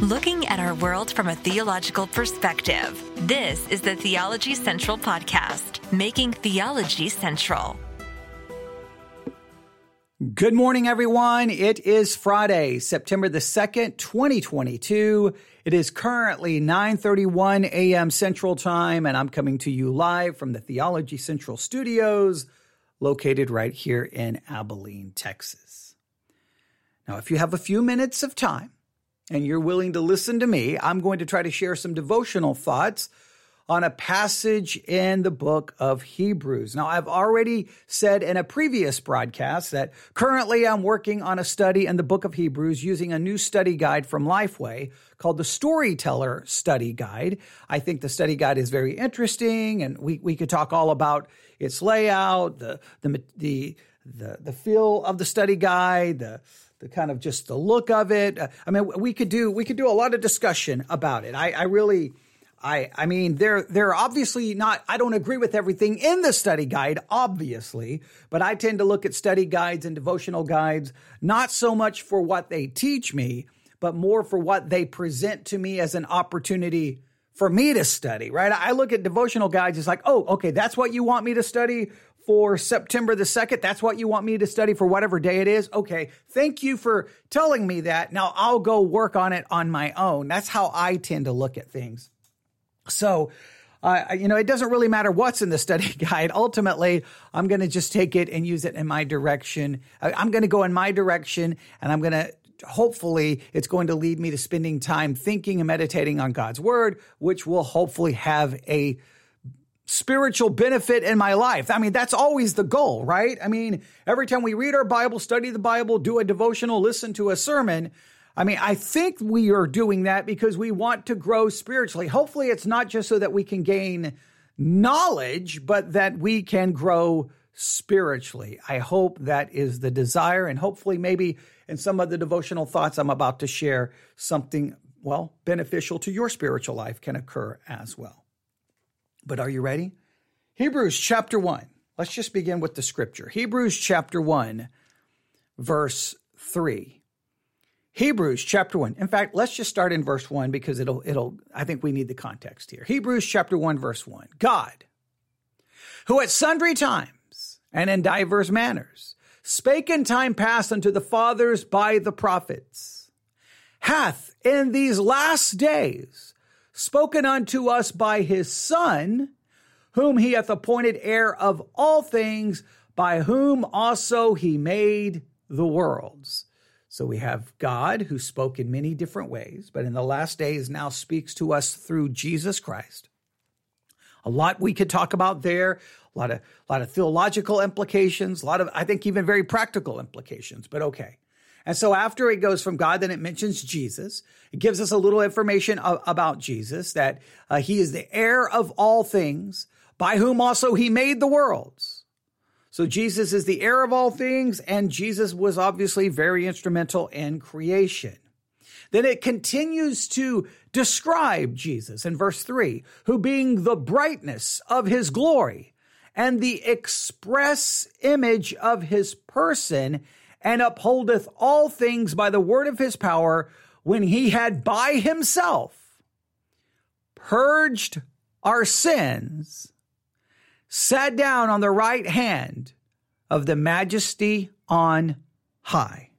looking at our world from a theological perspective. This is the Theology Central Podcast, making theology central. Good morning, everyone. It is Friday, September the 2nd, 2022. It is currently 9:31 a.m. Central Time, and I'm coming to you live from the Theology Central studios located right here in Abilene, Texas. Now, if you have a few minutes of time and you're willing to listen to me, I'm going to try to share some devotional thoughts on a passage in the book of Hebrews. Now, I've already said in a previous broadcast that currently I'm working on a study in the book of Hebrews using a new study guide from Lifeway called the Storyteller Study Guide. I think the study guide is very interesting and we, we could talk all about its layout, the, the, the, the, the feel of the study guide, the, the kind of just the look of it. Uh, I mean, we could do, we could do a lot of discussion about it. I, I really, I, I mean, they're, they're obviously not, I don't agree with everything in the study guide, obviously, but I tend to look at study guides and devotional guides, not so much for what they teach me, but more for what they present to me as an opportunity for me to study, right? I look at devotional guides, it's like, oh, okay, that's what you want me to study for September the 2nd. That's what you want me to study for whatever day it is. Okay. Thank you for telling me that. Now I'll go work on it on my own. That's how I tend to look at things. So, uh, you know, it doesn't really matter what's in the study guide. Ultimately, I'm going to just take it and use it in my direction. I'm going to go in my direction and I'm going to hopefully it's going to lead me to spending time thinking and meditating on God's word, which will hopefully have a spiritual benefit in my life. I mean, that's always the goal, right? I mean, every time we read our Bible, study the Bible, do a devotional, listen to a sermon, I mean, I think we are doing that because we want to grow spiritually. Hopefully, it's not just so that we can gain knowledge, but that we can grow spiritually. I hope that is the desire. And hopefully, maybe in some of the devotional thoughts I'm about to share, something, well, beneficial to your spiritual life can occur as well. But are you ready? Hebrews chapter 1. Let's just begin with the scripture. Hebrews chapter 1, verse 3. Hebrews chapter 1. In fact, let's just start in verse 1 because it'll it'll I think we need the context here. Hebrews chapter 1 verse 1. God, who at sundry times and in divers manners spake in time past unto the fathers by the prophets, hath in these last days spoken unto us by his Son, whom he hath appointed heir of all things, by whom also he made the worlds so we have God who spoke in many different ways, but in the last days now speaks to us through Jesus Christ. A lot we could talk about there, a lot of a lot of theological implications, a lot of I think even very practical implications, but okay. And so after it goes from God, then it mentions Jesus. It gives us a little information about Jesus that uh, he is the heir of all things, by whom also he made the worlds. So Jesus is the heir of all things, and Jesus was obviously very instrumental in creation. Then it continues to describe Jesus in verse 3, who being the brightness of his glory and the express image of his person, and upholdeth all things by the word of his power, when he had by himself purged our sins sat down on the right hand of the majesty on high.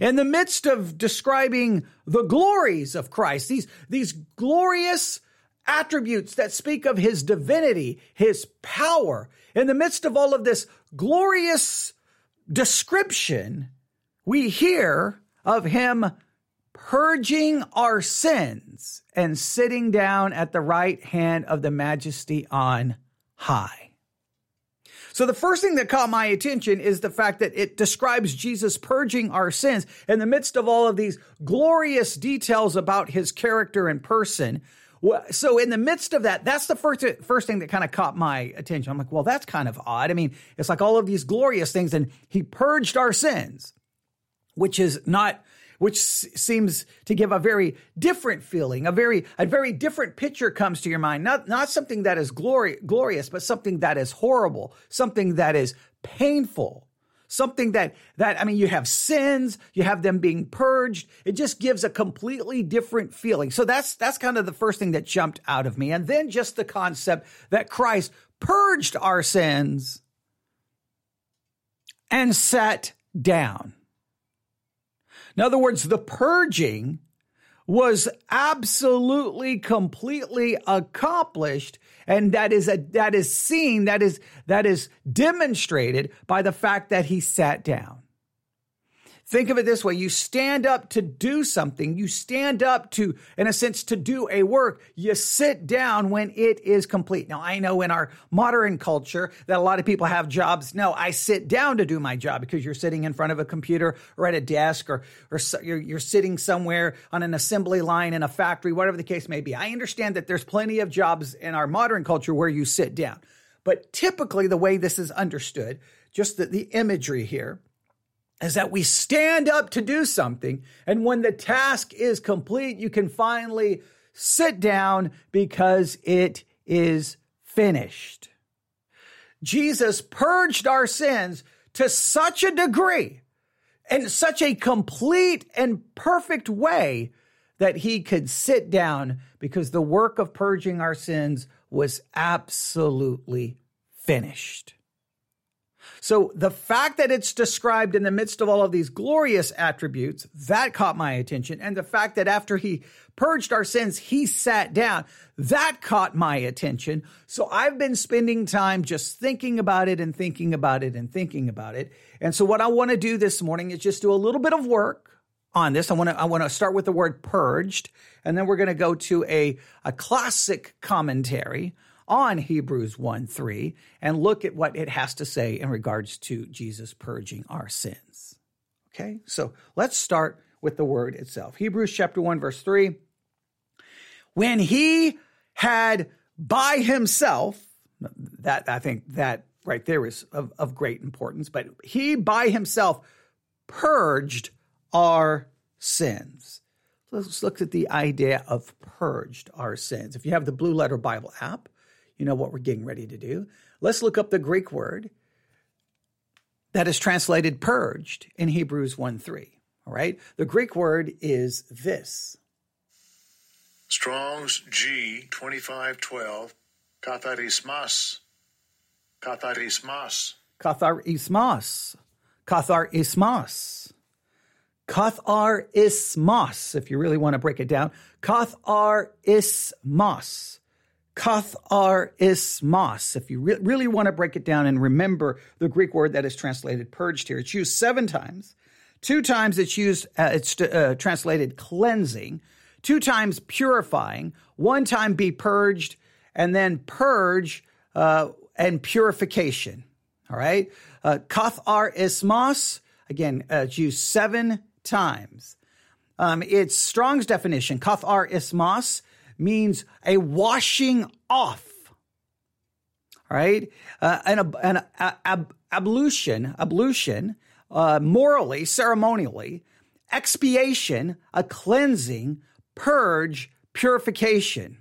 In the midst of describing the glories of Christ, these, these glorious attributes that speak of his divinity, his power, in the midst of all of this glorious description, we hear of him purging our sins and sitting down at the right hand of the majesty on high. So the first thing that caught my attention is the fact that it describes Jesus purging our sins in the midst of all of these glorious details about his character and person. So in the midst of that, that's the first first thing that kind of caught my attention. I'm like, well, that's kind of odd. I mean, it's like all of these glorious things, and he purged our sins, which is not which seems to give a very different feeling, a very a very different picture comes to your mind. Not not something that is glory, glorious, but something that is horrible, something that is painful, something that that I mean you have sins, you have them being purged. It just gives a completely different feeling. So that's that's kind of the first thing that jumped out of me. And then just the concept that Christ purged our sins and sat down. In other words, the purging was absolutely completely accomplished and that is a that is seen that is that is demonstrated by the fact that he sat down Think of it this way. You stand up to do something. You stand up to, in a sense, to do a work. You sit down when it is complete. Now, I know in our modern culture that a lot of people have jobs. No, I sit down to do my job because you're sitting in front of a computer or at a desk or, or you're, you're sitting somewhere on an assembly line in a factory, whatever the case may be. I understand that there's plenty of jobs in our modern culture where you sit down. But typically the way this is understood, just the, the imagery here, is that we stand up to do something. And when the task is complete, you can finally sit down because it is finished. Jesus purged our sins to such a degree in such a complete and perfect way that he could sit down because the work of purging our sins was absolutely finished. So the fact that it's described in the midst of all of these glorious attributes, that caught my attention. And the fact that after he purged our sins, he sat down, that caught my attention. So I've been spending time just thinking about it and thinking about it and thinking about it. And so what I want to do this morning is just do a little bit of work on this. I want to I want to start with the word purged, and then we're going to go to a a classic commentary on Hebrews 1 3 and look at what it has to say in regards to Jesus purging our sins. Okay, so let's start with the word itself. Hebrews chapter 1, verse 3. When he had by himself, that I think that right there is of, of great importance, but he by himself purged our sins. Let's look at the idea of purged our sins. If you have the Blue Letter Bible app, you know what we're getting ready to do. Let's look up the Greek word that is translated purged in Hebrews 1 3. All right. The Greek word is this Strong's G 2512, katharismas. Katharismas. Katharismas. Katharismas. Katharismas, if you really want to break it down. Katharismas. Kathar ismas. If you re- really want to break it down and remember the Greek word that is translated purged here, it's used seven times. Two times it's used, uh, it's uh, translated cleansing. Two times purifying. One time be purged, and then purge uh, and purification. All right. Uh, kathar ismas, again, uh, it's used seven times. Um, it's Strong's definition. Kathar ismas means a washing off. All right, uh, an, an ab, ablution, ablution, uh, morally, ceremonially, expiation, a cleansing, purge, purification.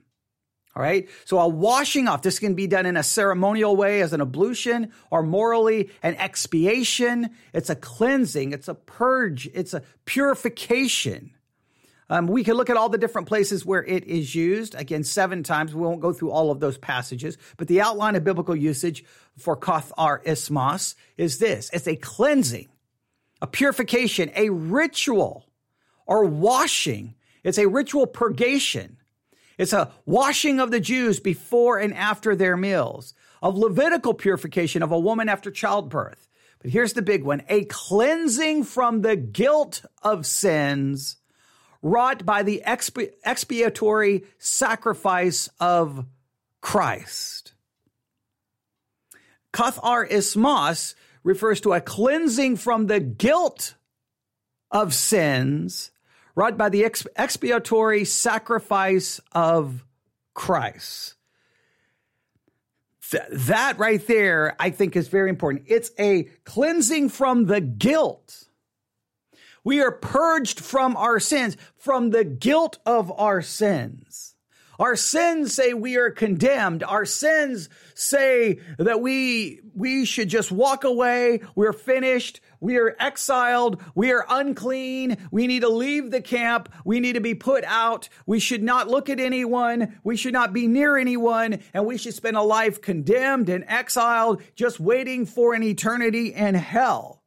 All right. So a washing off, this can be done in a ceremonial way as an ablution or morally an expiation. It's a cleansing. It's a purge. It's a purification. Um, we can look at all the different places where it is used. Again, seven times. We won't go through all of those passages, but the outline of biblical usage for kathar ismas is this. It's a cleansing, a purification, a ritual or washing. It's a ritual purgation. It's a washing of the Jews before and after their meals, of Levitical purification of a woman after childbirth. But here's the big one a cleansing from the guilt of sins wrought by the expi- expiatory sacrifice of Christ. Kathar ismas refers to a cleansing from the guilt of sins wrought by the expiatory sacrifice of Christ. Th- that right there, I think, is very important. It's a cleansing from the guilt we are purged from our sins, from the guilt of our sins. Our sins say we are condemned. Our sins say that we, we should just walk away. We're finished. We are exiled. We are unclean. We need to leave the camp. We need to be put out. We should not look at anyone. We should not be near anyone. And we should spend a life condemned and exiled, just waiting for an eternity in hell.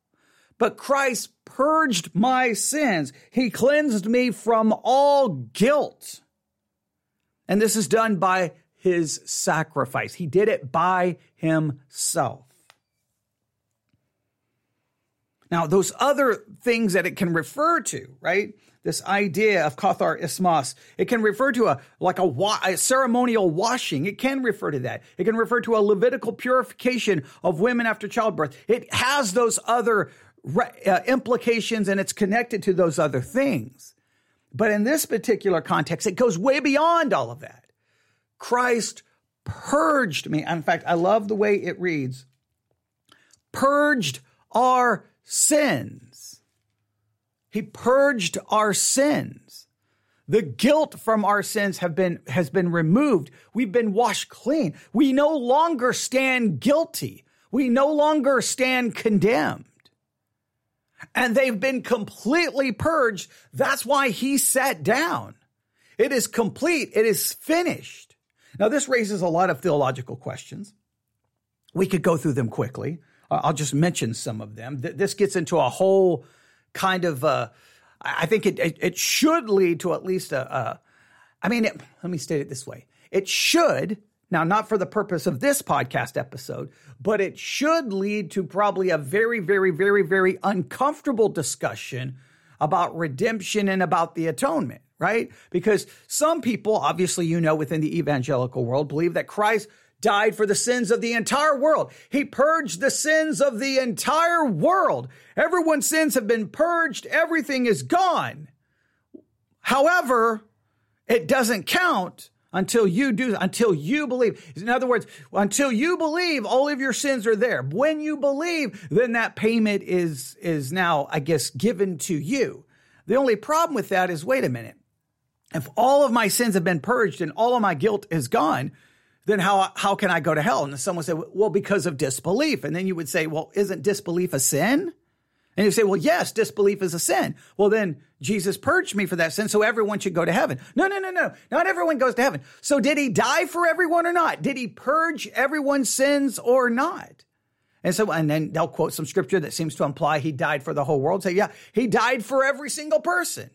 But Christ purged my sins. He cleansed me from all guilt. And this is done by his sacrifice. He did it by himself. Now, those other things that it can refer to, right? This idea of kathar ismas, it can refer to a like a, wa- a, ceremonial washing. It can refer to that. It can refer to a Levitical purification of women after childbirth. It has those other re- uh, implications and it's connected to those other things. But in this particular context, it goes way beyond all of that. Christ purged me. In fact, I love the way it reads purged our sins. He purged our sins. The guilt from our sins have been, has been removed. We've been washed clean. We no longer stand guilty. We no longer stand condemned. And they've been completely purged. That's why he sat down. It is complete. It is finished. Now, this raises a lot of theological questions. We could go through them quickly. I'll just mention some of them. This gets into a whole kind of, uh, I think it, it, it, should lead to at least a, a I mean, it, let me state it this way. It should, now not for the purpose of this podcast episode, but it should lead to probably a very, very, very, very uncomfortable discussion about redemption and about the atonement, right? Because some people, obviously, you know, within the evangelical world, believe that Christ died for the sins of the entire world. He purged the sins of the entire world. Everyone's sins have been purged. Everything is gone. However, it doesn't count until you do, until you believe. In other words, until you believe, all of your sins are there. When you believe, then that payment is, is now, I guess, given to you. The only problem with that is, wait a minute. If all of my sins have been purged and all of my guilt is gone, then how how can I go to hell? And someone said, well, because of disbelief. And then you would say, well, isn't disbelief a sin? And you say, well, yes, disbelief is a sin. Well, then Jesus purged me for that sin, so everyone should go to heaven. No, no, no, no. Not everyone goes to heaven. So did he die for everyone or not? Did he purge everyone's sins or not? And so, and then they'll quote some scripture that seems to imply he died for the whole world. Say, yeah, he died for every single person.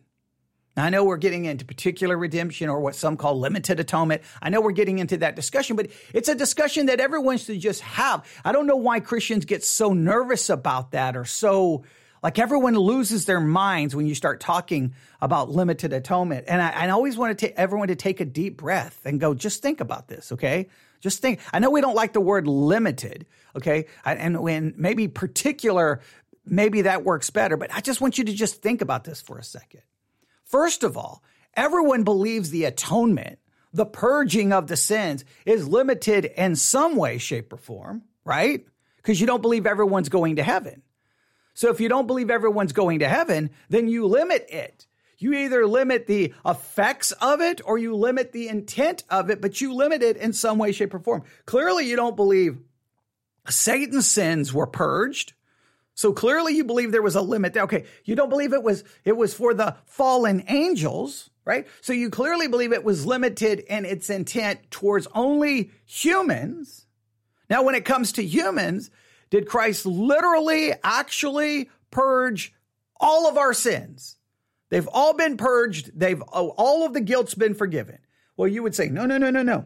I know we're getting into particular redemption or what some call limited atonement. I know we're getting into that discussion, but it's a discussion that everyone should just have. I don't know why Christians get so nervous about that or so like everyone loses their minds when you start talking about limited atonement. And I, I always want to take everyone to take a deep breath and go, just think about this, okay? Just think. I know we don't like the word limited, okay? And when maybe particular, maybe that works better, but I just want you to just think about this for a second. First of all, everyone believes the atonement, the purging of the sins, is limited in some way, shape, or form, right? Because you don't believe everyone's going to heaven. So if you don't believe everyone's going to heaven, then you limit it. You either limit the effects of it or you limit the intent of it, but you limit it in some way, shape, or form. Clearly, you don't believe Satan's sins were purged. So clearly you believe there was a limit. Okay, you don't believe it was it was for the fallen angels, right? So you clearly believe it was limited in its intent towards only humans. Now when it comes to humans, did Christ literally actually purge all of our sins? They've all been purged. They've all of the guilt's been forgiven. Well, you would say, no, no, no, no, no.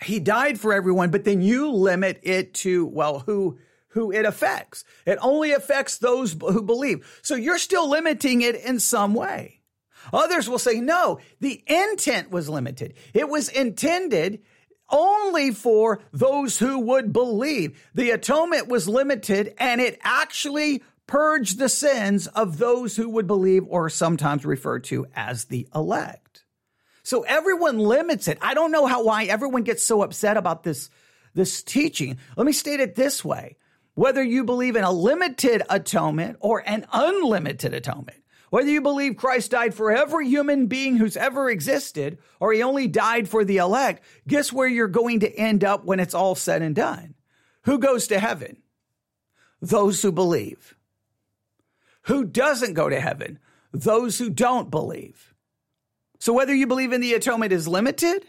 He died for everyone, but then you limit it to, well, who who it affects. It only affects those who believe. So you're still limiting it in some way. Others will say, no, the intent was limited. It was intended only for those who would believe. The atonement was limited and it actually purged the sins of those who would believe or sometimes referred to as the elect. So everyone limits it. I don't know how why everyone gets so upset about this this teaching. Let me state it this way whether you believe in a limited atonement or an unlimited atonement, Whether you believe Christ died for every human being who's ever existed or he only died for the elect, guess where you're going to end up when it's all said and done? Who goes to heaven? Those who believe. Who doesn't go to heaven? Those who don't believe. So whether you believe in the atonement is limited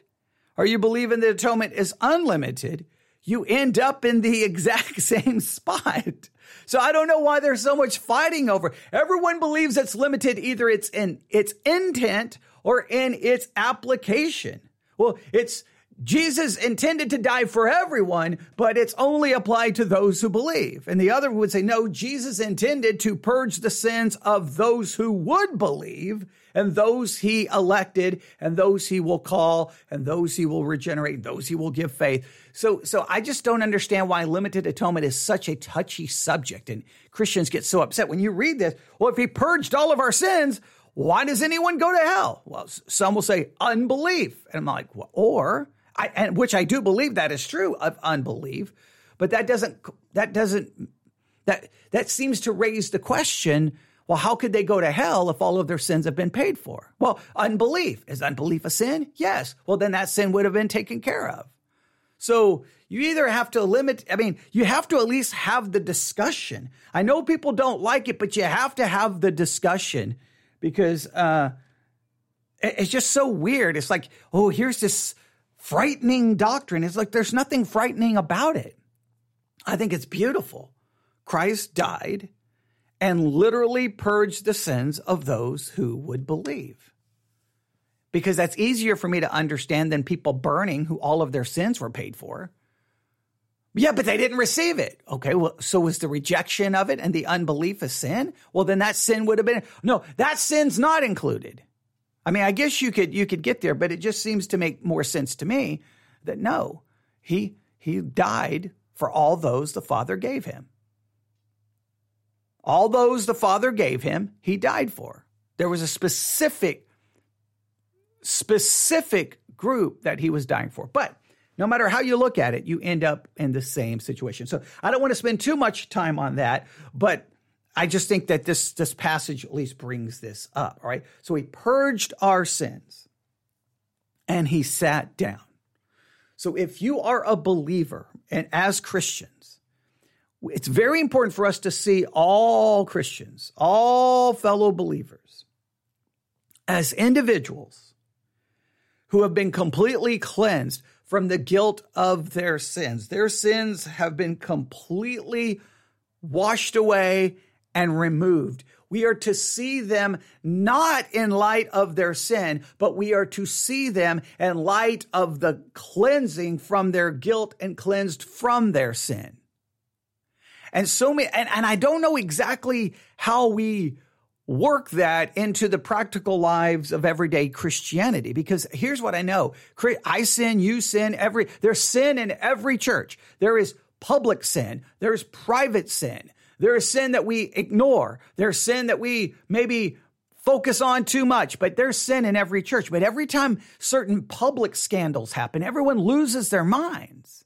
or you believe in the atonement is unlimited, you end up in the exact same spot. So I don't know why there's so much fighting over. Everyone believes it's limited either it's in its intent or in its application. Well, it's Jesus intended to die for everyone, but it's only applied to those who believe. And the other would say, no, Jesus intended to purge the sins of those who would believe and those he elected and those he will call and those he will regenerate, those he will give faith. So, so I just don't understand why limited atonement is such a touchy subject. And Christians get so upset when you read this. Well, if he purged all of our sins, why does anyone go to hell? Well, some will say unbelief. And I'm like, well, or, I, and which I do believe that is true of unbelief, but that doesn't, that doesn't, that, that seems to raise the question well, how could they go to hell if all of their sins have been paid for? Well, unbelief. Is unbelief a sin? Yes. Well, then that sin would have been taken care of. So you either have to limit, I mean, you have to at least have the discussion. I know people don't like it, but you have to have the discussion because uh, it's just so weird. It's like, oh, here's this frightening doctrine. It's like there's nothing frightening about it. I think it's beautiful. Christ died and literally purged the sins of those who would believe. Because that's easier for me to understand than people burning who all of their sins were paid for. Yeah, but they didn't receive it. Okay, well, so was the rejection of it and the unbelief a sin? Well, then that sin would have been no, that sin's not included. I mean, I guess you could you could get there, but it just seems to make more sense to me that no, he he died for all those the Father gave him. All those the Father gave him, he died for. There was a specific, specific group that he was dying for. But no matter how you look at it, you end up in the same situation. So I don't want to spend too much time on that, but I just think that this, this passage at least brings this up. All right. So he purged our sins and he sat down. So if you are a believer and as Christians, it's very important for us to see all Christians, all fellow believers, as individuals who have been completely cleansed from the guilt of their sins. Their sins have been completely washed away and removed. We are to see them not in light of their sin, but we are to see them in light of the cleansing from their guilt and cleansed from their sin. And so many, and, and I don't know exactly how we work that into the practical lives of everyday Christianity. Because here's what I know. I sin, you sin, every, there's sin in every church. There is public sin. There's private sin. There is sin that we ignore. There's sin that we maybe focus on too much, but there's sin in every church. But every time certain public scandals happen, everyone loses their minds.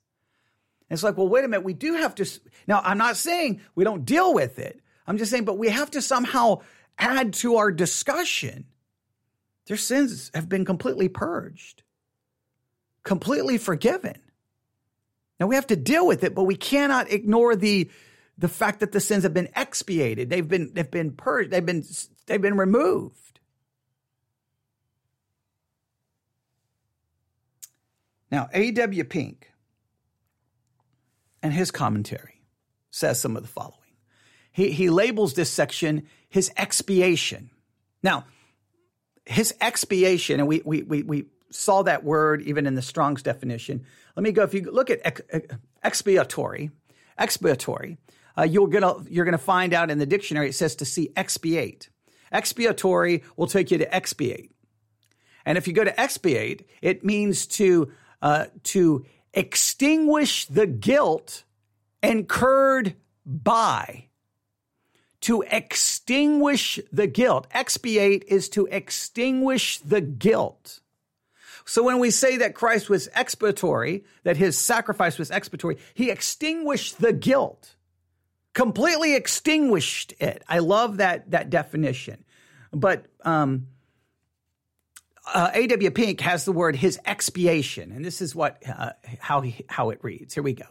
It's like, well, wait a minute. We do have to. Now, I'm not saying we don't deal with it. I'm just saying, but we have to somehow add to our discussion. Their sins have been completely purged, completely forgiven. Now we have to deal with it, but we cannot ignore the the fact that the sins have been expiated. They've been they've been purged. They've been they've been removed. Now, A.W. Pink and his commentary says some of the following. He, he labels this section his expiation. Now, his expiation, and we, we, we, we saw that word even in the Strong's definition. Let me go, if you look at ex, expiatory, expiatory, uh, you're gonna you're gonna find out in the dictionary it says to see expiate. Expiatory will take you to expiate, and if you go to expiate, it means to uh, to extinguish the guilt incurred by. To extinguish the guilt. Expiate is to extinguish the guilt. So when we say that Christ was expiatory, that his sacrifice was expiatory, he extinguished the guilt, completely extinguished it. I love that, that definition. but um, uh, A.W. Pink has the word his expiation, and this is what uh, how he, how it reads. Here we go.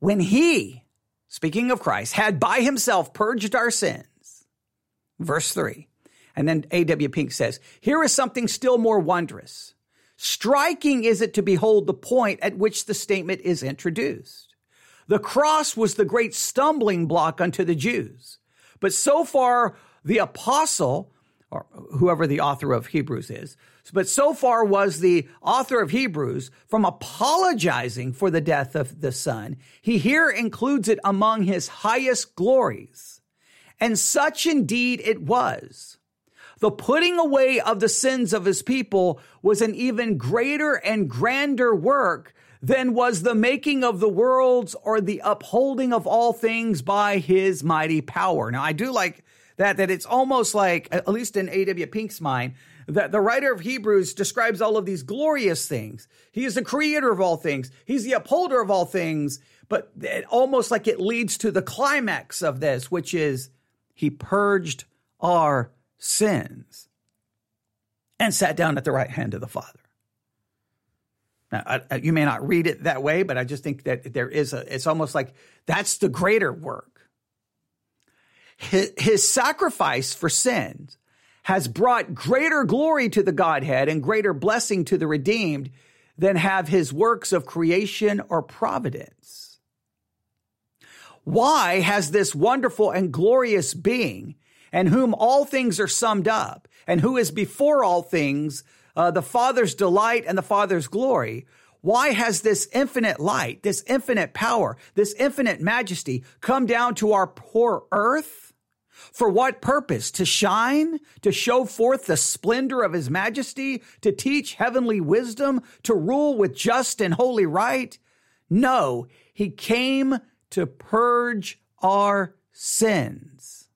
When he, speaking of Christ, had by himself purged our sins, verse three, and then A.W. Pink says, here is something still more wondrous. Striking is it to behold the point at which the statement is introduced. The cross was the great stumbling block unto the Jews, but so far the apostle or whoever the author of Hebrews is. But so far was the author of Hebrews from apologizing for the death of the son. He here includes it among his highest glories. And such indeed it was. The putting away of the sins of his people was an even greater and grander work than was the making of the worlds or the upholding of all things by his mighty power. Now, I do like that that it's almost like, at least in A.W. Pink's mind, that the writer of Hebrews describes all of these glorious things. He is the creator of all things. He's the upholder of all things. But it, almost like it leads to the climax of this, which is he purged our sins and sat down at the right hand of the Father. Now, I, you may not read it that way, but I just think that there is a, it's almost like that's the greater work his, his sacrifice for sins has brought greater glory to the Godhead and greater blessing to the redeemed than have his works of creation or providence. Why has this wonderful and glorious being, and whom all things are summed up, and who is before all things, uh, the Father's delight and the Father's glory, why has this infinite light, this infinite power, this infinite majesty come down to our poor earth? For what purpose? To shine? To show forth the splendor of his majesty? To teach heavenly wisdom? To rule with just and holy right? No, he came to purge our sins.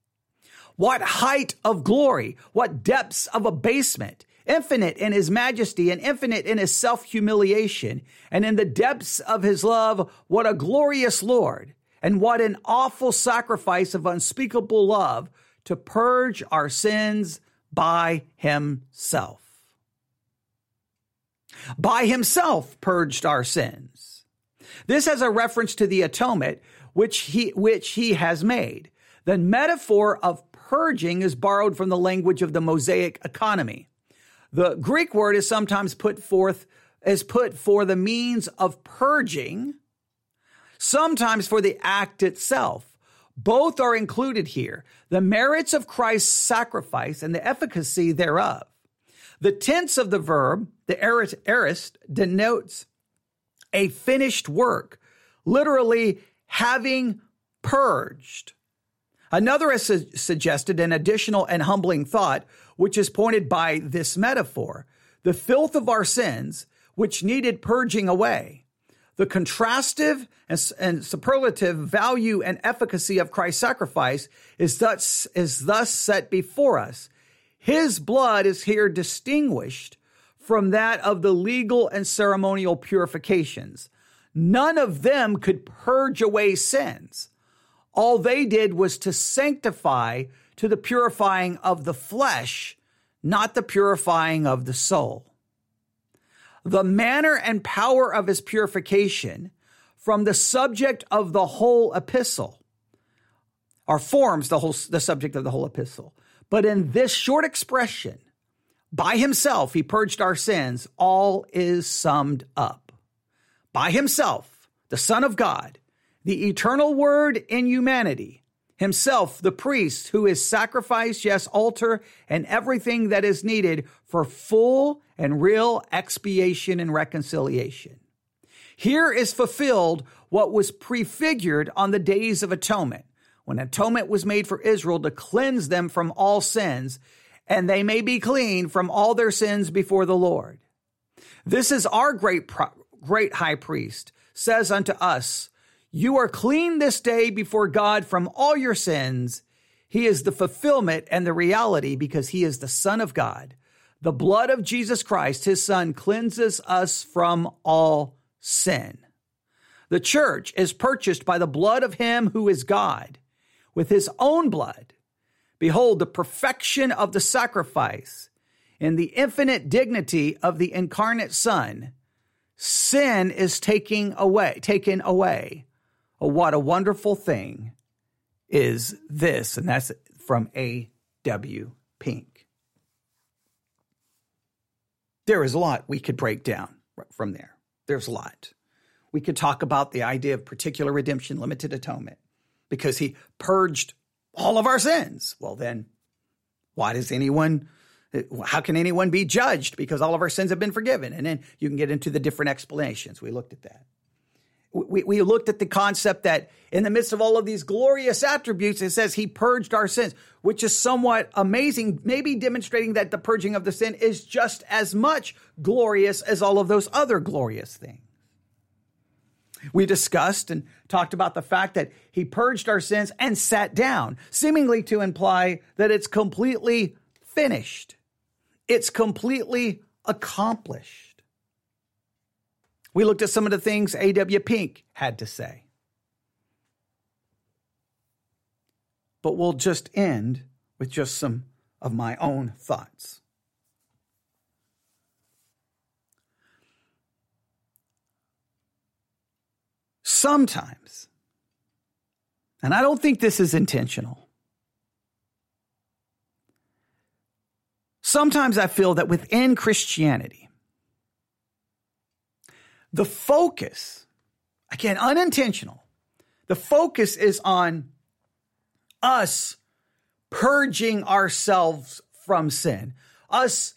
What height of glory, what depths of abasement, infinite in his majesty and infinite in his self humiliation, and in the depths of his love, what a glorious Lord. And what an awful sacrifice of unspeakable love to purge our sins by himself. By himself purged our sins. This has a reference to the atonement which he, which he has made. The metaphor of purging is borrowed from the language of the Mosaic economy. The Greek word is sometimes put forth is put for the means of purging sometimes for the act itself. Both are included here the merits of Christ's sacrifice and the efficacy thereof. The tense of the verb, the aorist, denotes a finished work, literally having purged. Another has su- suggested an additional and humbling thought, which is pointed by this metaphor the filth of our sins, which needed purging away. The contrastive and, and, superlative value and efficacy of Christ's sacrifice is thus, is thus set before us. His blood is here distinguished from that of the legal and ceremonial purifications. None of them could purge away sins. All they did was to sanctify to the purifying of the flesh, not the purifying of the soul the manner and power of his purification from the subject of the whole epistle, or forms the whole the subject of the whole epistle. But in this short expression, by himself he purged our sins, all is summed up. By himself, the Son of God, the eternal word in humanity, himself the priest who is sacrifice, yes, altar, and everything that is needed for full and real expiation and reconciliation. Here is fulfilled what was prefigured on the days of atonement, when atonement was made for Israel to cleanse them from all sins, and they may be clean from all their sins before the Lord. This is our great, great high priest says unto us, you are clean this day before God from all your sins. He is the fulfillment and the reality because he is the Son of God. The blood of Jesus Christ, his Son, cleanses us from all sin. The church is purchased by the blood of him who is God with his own blood Behold, the perfection of the sacrifice and the infinite dignity of the incarnate Son. Sin is taking away, taken away. Oh, what a wonderful thing is this. And that's from A.W. Pink. There is a lot we could break down from there. There's a lot. We could talk about the idea of particular redemption, limited atonement, because he purged all of our sins. Well, then, why does anyone, how can anyone be judged? Because all of our sins have been forgiven. And then you can get into the different explanations. We looked at that. We, we looked at the concept that in the midst of all of these glorious attributes, it says he purged our sins, which is somewhat amazing, maybe demonstrating that the purging of the sin is just as much glorious as all of those other glorious things. We discussed and talked about the fact that he purged our sins and sat down, seemingly to imply that it's completely finished. It's completely accomplished. We looked at some of the things A.W. Pink had to say. But we'll just end with just some of my own thoughts. Sometimes, and I don't think this is intentional, sometimes I feel that within Christianity, the focus, again, unintentional, the focus is on us purging ourselves from sin, us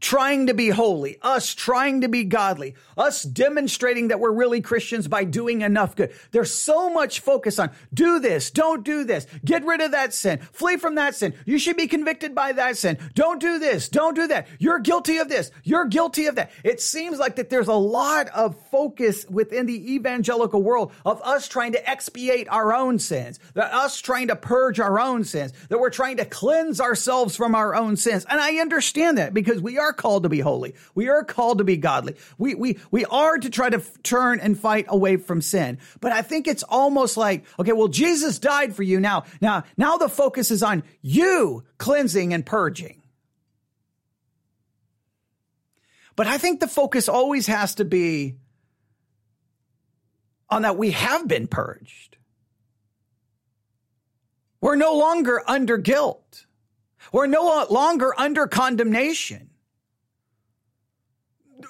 trying to be holy, us trying to be godly, us demonstrating that we're really Christians by doing enough good. There's so much focus on do this, don't do this, get rid of that sin, flee from that sin. You should be convicted by that sin. Don't do this, don't do that. You're guilty of this, you're guilty of that. It seems like that there's a lot of focus within the evangelical world of us trying to expiate our own sins, that us trying to purge our own sins, that we're trying to cleanse ourselves from our own sins. And I understand that because we are are called to be holy. We are called to be godly. We, we, we are to try to f- turn and fight away from sin. But I think it's almost like, okay, well, Jesus died for you now. Now, now the focus is on you cleansing and purging. But I think the focus always has to be on that we have been purged. We're no longer under guilt. We're no longer under condemnation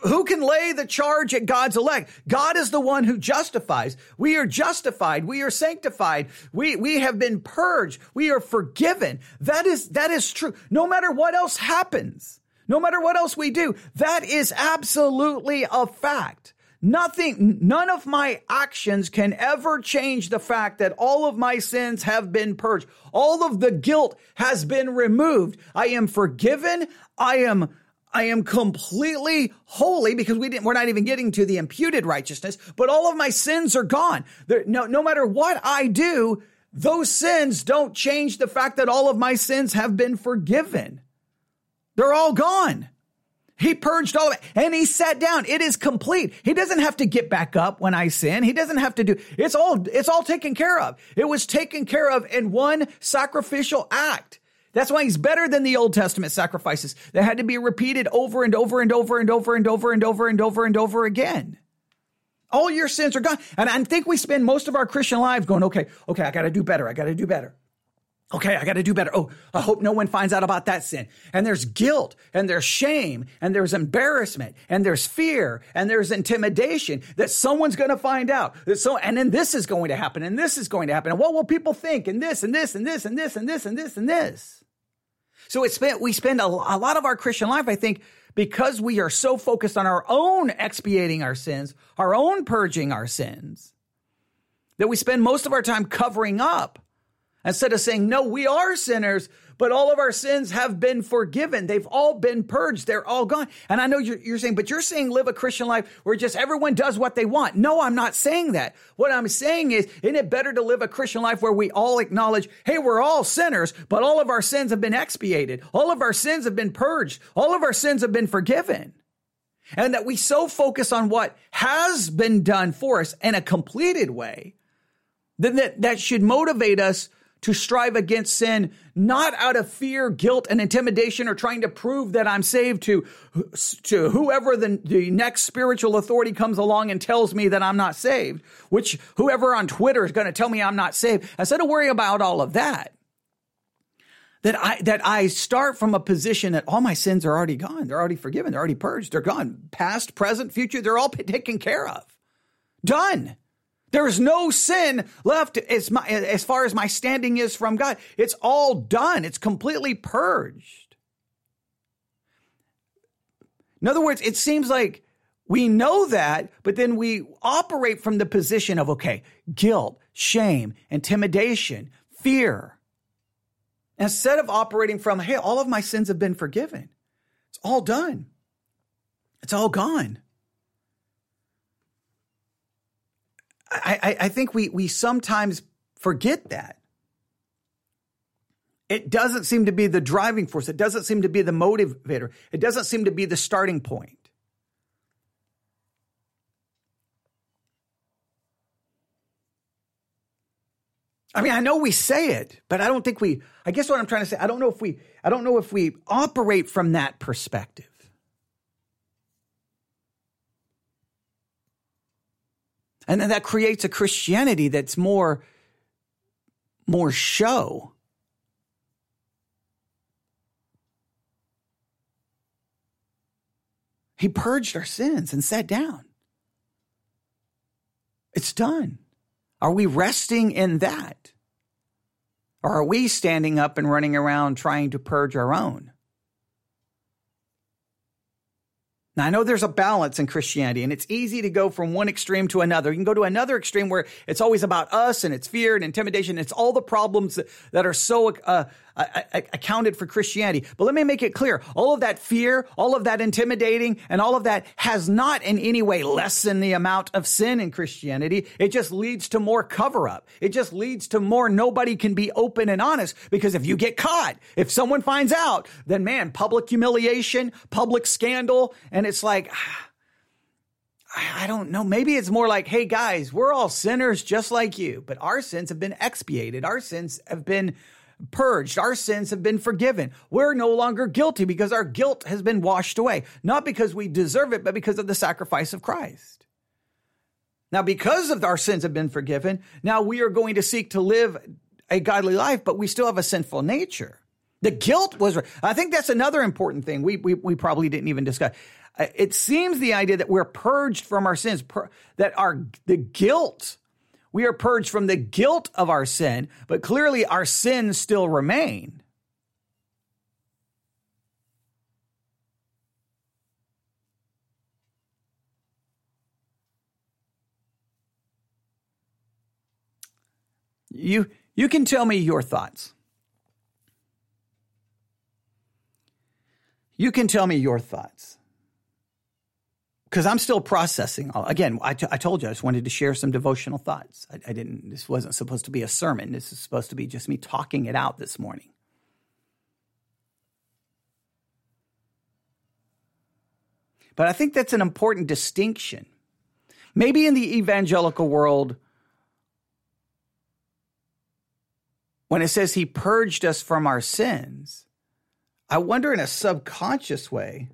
who can lay the charge at God's elect? God is the one who justifies. We are justified. We are sanctified. We, we have been purged. We are forgiven. That is, that is true. No matter what else happens, no matter what else we do, that is absolutely a fact. Nothing, none of my actions can ever change the fact that all of my sins have been purged. All of the guilt has been removed. I am forgiven. I am I am completely holy because we didn't, we're not even getting to the imputed righteousness, but all of my sins are gone. There, no, no matter what I do, those sins don't change the fact that all of my sins have been forgiven. They're all gone. He purged all of it and he sat down. It is complete. He doesn't have to get back up when I sin. He doesn't have to do, it's all, it's all taken care of. It was taken care of in one sacrificial act. That's why he's better than the Old Testament sacrifices that had to be repeated over and over and over and over and over and over and over and over again. All your sins are gone. And I think we spend most of our Christian lives going, okay, okay, I got to do better. I got to do better. Okay, I got to do better. Oh, I hope no one finds out about that sin. And there's guilt and there's shame and there's embarrassment and there's fear and there's intimidation that someone's going to find out. So, and then this is going to happen and this is going to happen. And what will people think? And this and this and this and this and this and this and this. So it's spent, we spend a, a lot of our Christian life, I think, because we are so focused on our own expiating our sins, our own purging our sins, that we spend most of our time covering up instead of saying, no, we are sinners, but all of our sins have been forgiven. They've all been purged. They're all gone. And I know you're, you're, saying, but you're saying live a Christian life where just everyone does what they want. No, I'm not saying that. What I'm saying is, isn't it better to live a Christian life where we all acknowledge, hey, we're all sinners, but all of our sins have been expiated. All of our sins have been purged. All of our sins have been forgiven. And that we so focus on what has been done for us in a completed way, then that, that should motivate us to strive against sin, not out of fear, guilt, and intimidation, or trying to prove that I'm saved to, to whoever the, the next spiritual authority comes along and tells me that I'm not saved, which whoever on Twitter is going to tell me I'm not saved. Instead of worry about all of that, that I that I start from a position that all my sins are already gone. They're already forgiven. They're already purged. They're gone. Past, present, future, they're all taken care of. Done. There is no sin left as, my, as far as my standing is from God. It's all done. It's completely purged. In other words, it seems like we know that, but then we operate from the position of, okay, guilt, shame, intimidation, fear. Instead of operating from, hey, all of my sins have been forgiven. It's all done. It's all gone. I, I, think we, we sometimes forget that. It doesn't seem to be the driving force. It doesn't seem to be the motivator. It doesn't seem to be the starting point. I mean, I know we say it, but I don't think we, I guess what I'm trying to say, I don't know if we, I don't know if we operate from that perspective. And then that creates a Christianity that's more, more show. He purged our sins and sat down. It's done. Are we resting in that? Or are we standing up and running around trying to purge our own? Now, I know there's a balance in Christianity, and it's easy to go from one extreme to another. You can go to another extreme where it's always about us and it's fear and intimidation. It's all the problems that, are so uh, accounted for Christianity. But let me make it clear all of that fear, all of that intimidating, and all of that has not in any way lessened the amount of sin in Christianity. It just leads to more cover up. It just leads to more nobody can be open and honest because if you get caught, if someone finds out, then man, public humiliation, public scandal, and it's like, I don't know. Maybe it's more like, hey guys, we're all sinners just like you, but our sins have been expiated. Our sins have been purged. Our sins have been forgiven. We're no longer guilty because our guilt has been washed away, not because we deserve it, but because of the sacrifice of Christ. Now, because of our sins have been forgiven, now we are going to seek to live a godly life, but we still have a sinful nature. The guilt was, I think that's another important thing we, we, we probably didn't even discuss. Uh, it seems the idea that we're purged from our sins, that our, the guilt we are purged from the guilt of our sin, but clearly our sins still remain. You, you can tell me your thoughts. You can tell me your thoughts because I'm still processing. Again, I, t- I told you I just wanted to share some devotional thoughts. I, I didn't. This wasn't supposed to be a sermon. This is supposed to be just me talking it out this morning. But I think that's an important distinction. Maybe in the evangelical world, when it says he purged us from our sins, I wonder in a subconscious way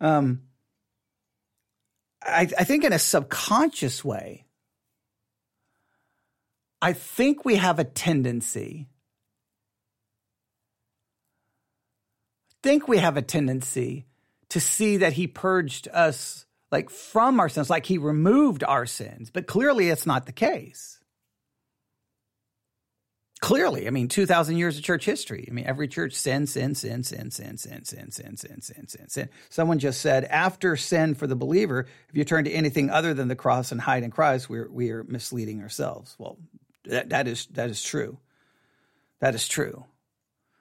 um, I, I think in a subconscious way, I think we have a tendency. think we have a tendency to see that he purged us like from our sins, like he removed our sins, but clearly it's not the case. Clearly, I mean, 2,000 years of church history. I mean, every church sin, sin, sin, sin, sin, sin, sin, sin, sin, sin, sin, sin. Someone just said, after sin for the believer, if you turn to anything other than the cross and hide in Christ, we're, we are misleading ourselves. Well, that, that is, that is true. That is true.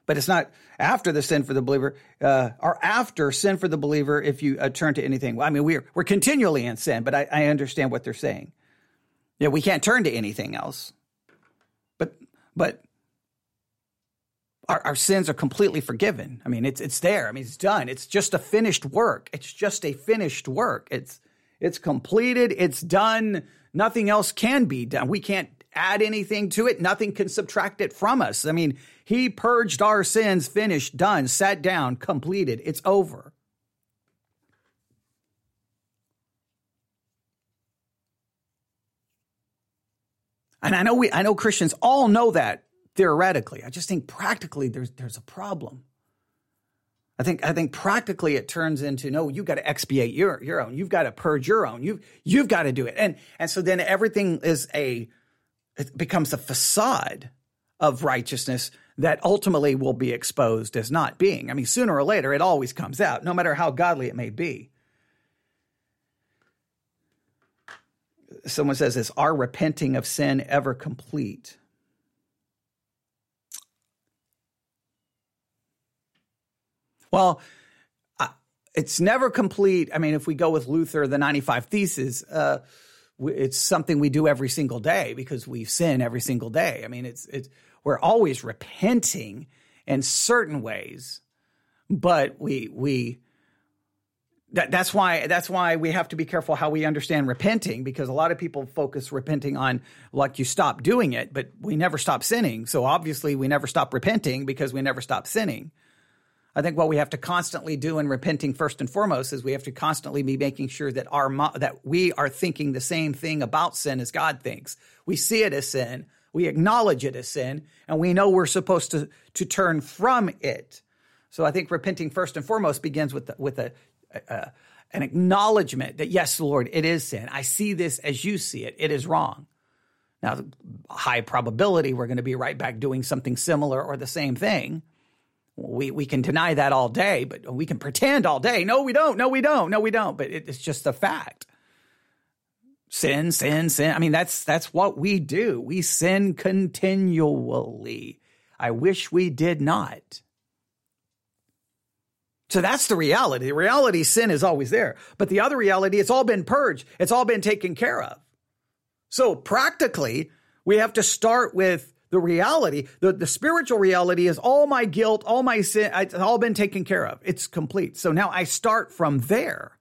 But it's not after the sin for the believer, uh, or after sin for the believer if you uh, turn to anything. Well, I mean, we're, we're continually in sin, but I, I understand what they're saying. Yeah, we can't turn to anything else. But our, our, sins are completely forgiven. I mean, it's it's there. I mean, it's done. It's just a finished work. It's just a finished work. It's it's completed. It's done. Nothing else can be done. We can't add anything to it. Nothing can subtract it from us. I mean, he purged our sins, finished, done, sat down, completed. It's over. And I know we I know Christians all know that theoretically. I just think practically there's there's a problem. I think I think practically it turns into no, you've got to expiate your your own. You've got to purge your own. You've you've got to do it. And and so then everything is a it becomes a facade of righteousness that ultimately will be exposed as not being. I mean, sooner or later it always comes out, no matter how godly it may be. Someone says, Is our repenting of sin ever complete? Well, it's never complete. I mean, if we go with Luther, the 95 Theses, uh, it's something we do every single day because we sin every single day. I mean, it's, it's, we're always repenting in certain ways, but we, we, that, that's why that's why we have to be careful how we understand repenting because a lot of people focus repenting on like you stop doing it but we never stop sinning so obviously we never stop repenting because we never stop sinning I think what we have to constantly do in repenting first and foremost is we have to constantly be making sure that our that we are thinking the same thing about sin as God thinks. We see it as sin, we acknowledge it as sin, and we know we're supposed to to turn from it. So I think repenting first and foremost begins with the, with a, a an acknowledgement that yes, Lord, it is sin. I see this as you see it. It is wrong. Now, high probability we're going to be right back doing something similar or the same thing we we can deny that all day, but we can pretend all day. No, we don't. No, we don't. No, we don't. But it, it's just a fact. Sin, sin, sin. I mean, that's that's what we do. We sin continually. I wish we did not. So that's the reality. The reality, sin is always there. But the other reality, it's all been purged. It's all been taken care of. So practically, we have to start with the reality, the, the spiritual reality is all my guilt, all my sin, it's all been taken care of. It's complete. So now I start from there.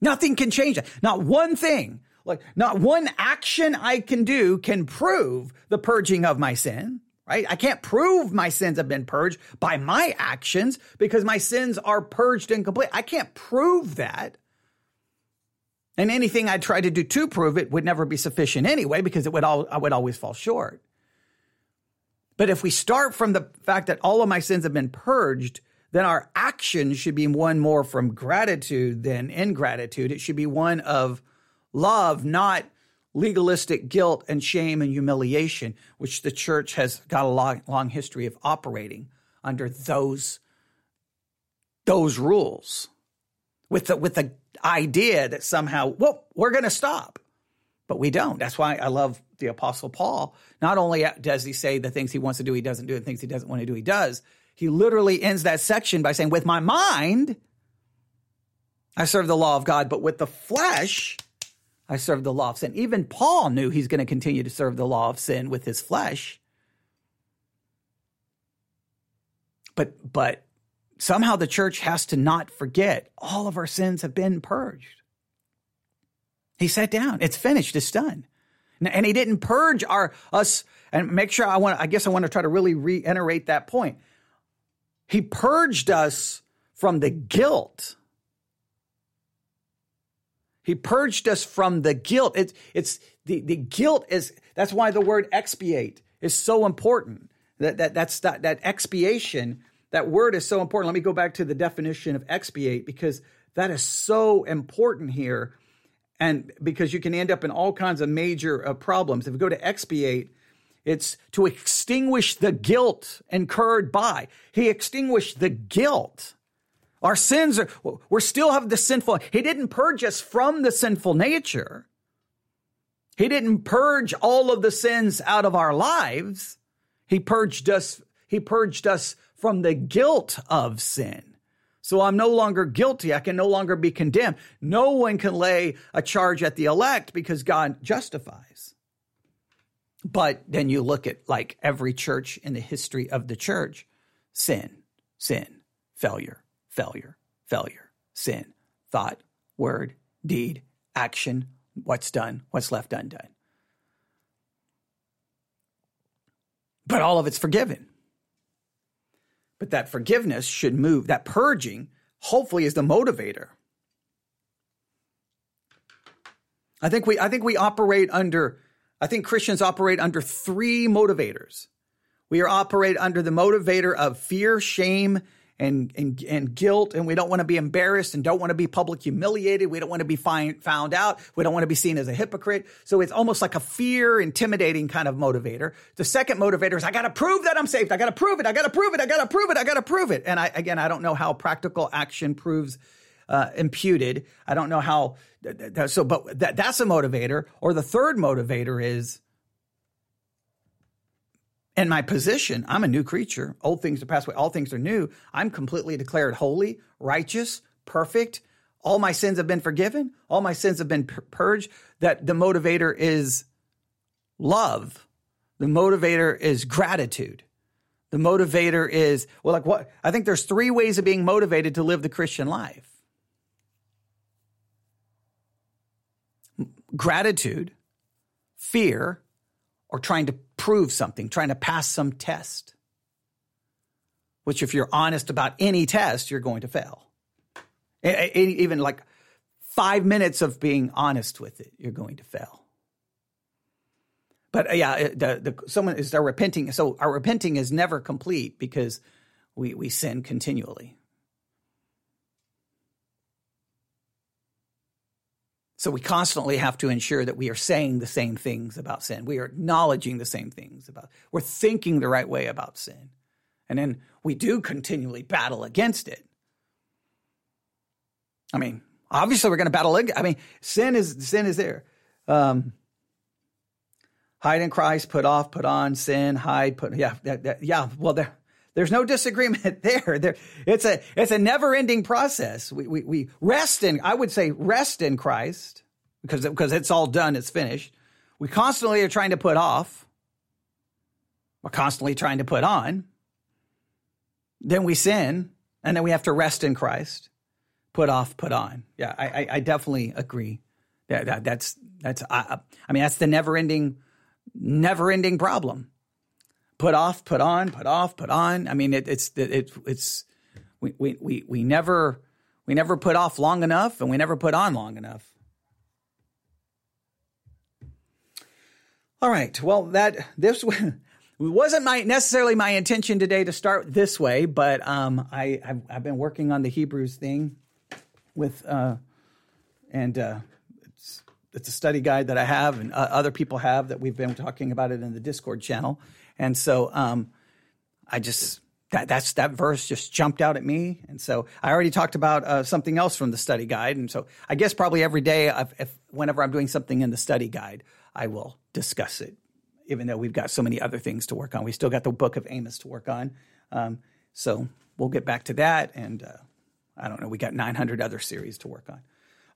Nothing can change that. Not one thing, like not one action I can do can prove the purging of my sin, right? I can't prove my sins have been purged by my actions because my sins are purged and complete. I can't prove that. And anything I tried to do to prove it would never be sufficient anyway, because it would all, I would always fall short. But if we start from the fact that all of my sins have been purged, then our action should be one more from gratitude than ingratitude. It should be one of love, not legalistic guilt and shame and humiliation, which the church has got a long, long history of operating under those, those rules with the, with the idea that somehow, well, we're going to stop. But we don't. That's why I love the Apostle Paul. Not only does he say the things he wants to do, he doesn't do, and things he doesn't want to do, he does. He literally ends that section by saying, With my mind, I serve the law of God, but with the flesh, I serve the law of sin. Even Paul knew he's going to continue to serve the law of sin with his flesh. But but somehow the church has to not forget all of our sins have been purged. He sat down. It's finished. It's done. And he didn't purge our us and make sure I want I guess I want to try to really reiterate that point. He purged us from the guilt. He purged us from the guilt. It's it's the, the guilt is that's why the word expiate is so important. That, that that's that, that expiation that word is so important. Let me go back to the definition of expiate because that is so important here. And because you can end up in all kinds of major uh, problems. If we go to expiate, it's to extinguish the guilt incurred by. He extinguished the guilt. Our sins are, we still have the sinful. He didn't purge us from the sinful nature. He didn't purge all of the sins out of our lives. He purged us, he purged us from the guilt of sin. So I'm no longer guilty. I can no longer be condemned. No one can lay a charge at the elect because God justifies. But then you look at like every church in the history of the church sin, sin, failure, failure, failure, sin, thought, word, deed, action, what's done, what's left undone. But all of it's forgiven. But that forgiveness should move, that purging, hopefully, is the motivator. I think we I think we operate under I think Christians operate under three motivators. We are operate under the motivator of fear, shame, and, and, and guilt, and we don't want to be embarrassed and don't want to be public humiliated. We don't want to be find, found out. We don't want to be seen as a hypocrite. So it's almost like a fear, intimidating kind of motivator. The second motivator is I got to prove that I'm saved. I got to prove it. I got to prove it. I got to prove it. I got to prove it. And I, again, I don't know how practical action proves uh, imputed. I don't know how. So, but that, that's a motivator. Or the third motivator is in my position, I'm a new creature. Old things are passed away, all things are new. I'm completely declared holy, righteous, perfect. All my sins have been forgiven. All my sins have been purged. That the motivator is love. The motivator is gratitude. The motivator is, well, like what? I think there's three ways of being motivated to live the Christian life gratitude, fear, or trying to prove something, trying to pass some test. Which, if you're honest about any test, you're going to fail. Even like five minutes of being honest with it, you're going to fail. But uh, yeah, the, the someone is repenting. So our repenting is never complete because we we sin continually. So we constantly have to ensure that we are saying the same things about sin. We are acknowledging the same things about, we're thinking the right way about sin. And then we do continually battle against it. I mean, obviously we're going to battle. I mean, sin is, sin is there. Um, hide in Christ, put off, put on, sin, hide, put, yeah, that, yeah, well, there, there's no disagreement there. there it's a it's a never ending process. We, we we rest in I would say rest in Christ because because it's all done. It's finished. We constantly are trying to put off. We're constantly trying to put on. Then we sin, and then we have to rest in Christ. Put off, put on. Yeah, I I, I definitely agree. That, that that's that's I, I mean that's the never ending never ending problem put off, put on, put off, put on. I mean, it, it's it, it's we, we we we never we never put off long enough, and we never put on long enough. All right. Well, that this wasn't my necessarily my intention today to start this way, but um, I I've, I've, been working on the Hebrews thing with uh, and uh, it's it's a study guide that I have and uh, other people have that we've been talking about it in the Discord channel. And so um, I just that that's that verse just jumped out at me. And so I already talked about uh, something else from the study guide. And so I guess probably every day, if, whenever I'm doing something in the study guide, I will discuss it. Even though we've got so many other things to work on, we still got the book of Amos to work on. Um, so we'll get back to that. And uh, I don't know, we got 900 other series to work on.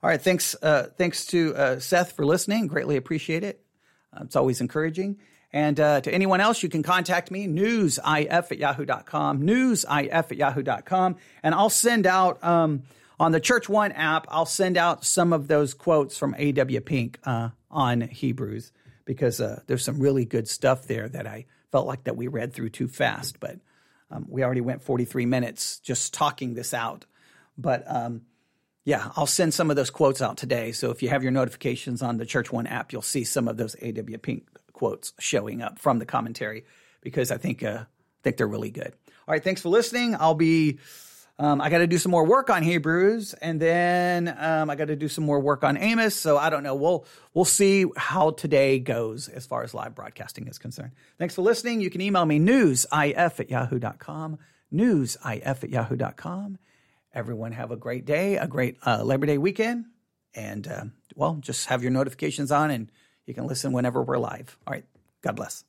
All right, thanks. Uh, thanks to uh, Seth for listening. Greatly appreciate it. Uh, it's always encouraging. And uh, to anyone else, you can contact me, newsif at yahoo.com, newsif at yahoo.com. And I'll send out um, on the Church One app, I'll send out some of those quotes from A.W. Pink uh, on Hebrews because uh, there's some really good stuff there that I felt like that we read through too fast. But um, we already went 43 minutes just talking this out. But um, yeah, I'll send some of those quotes out today. So if you have your notifications on the Church One app, you'll see some of those A.W. Pink quotes showing up from the commentary because I think uh, think they're really good. All right, thanks for listening. I'll be um, I got to do some more work on Hebrews, and then um, I got to do some more work on Amos. So I don't know. We'll we'll see how today goes as far as live broadcasting is concerned. Thanks for listening. You can email me newsif at yahoo.com, newsif at yahoo.com. Everyone have a great day, a great uh, Labor Day weekend, and uh, well, just have your notifications on and you can listen whenever we're live. All right. God bless.